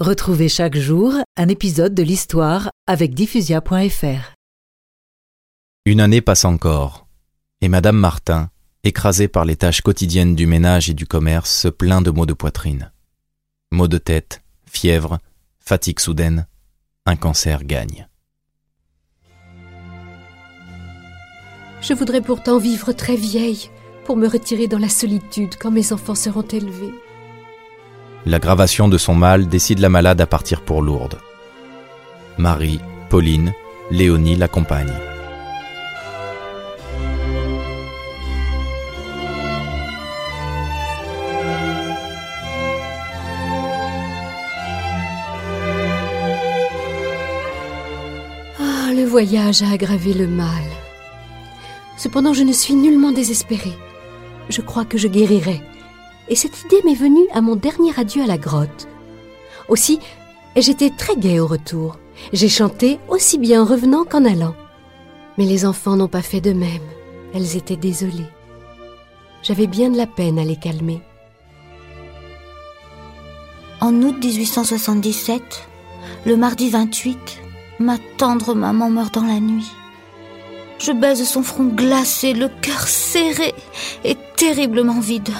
Retrouvez chaque jour un épisode de l'histoire avec diffusia.fr. Une année passe encore, et Madame Martin, écrasée par les tâches quotidiennes du ménage et du commerce, se plaint de maux de poitrine. Maux de tête, fièvre, fatigue soudaine, un cancer gagne. Je voudrais pourtant vivre très vieille pour me retirer dans la solitude quand mes enfants seront élevés. L'aggravation de son mal décide la malade à partir pour Lourdes. Marie, Pauline, Léonie l'accompagnent. Ah, le voyage a aggravé le mal. Cependant, je ne suis nullement désespérée. Je crois que je guérirai. Et cette idée m'est venue à mon dernier adieu à la grotte. Aussi, j'étais très gaie au retour. J'ai chanté aussi bien en revenant qu'en allant. Mais les enfants n'ont pas fait de même. Elles étaient désolées. J'avais bien de la peine à les calmer. En août 1877, le mardi 28, ma tendre maman meurt dans la nuit. Je baise son front glacé, le cœur serré et terriblement vide.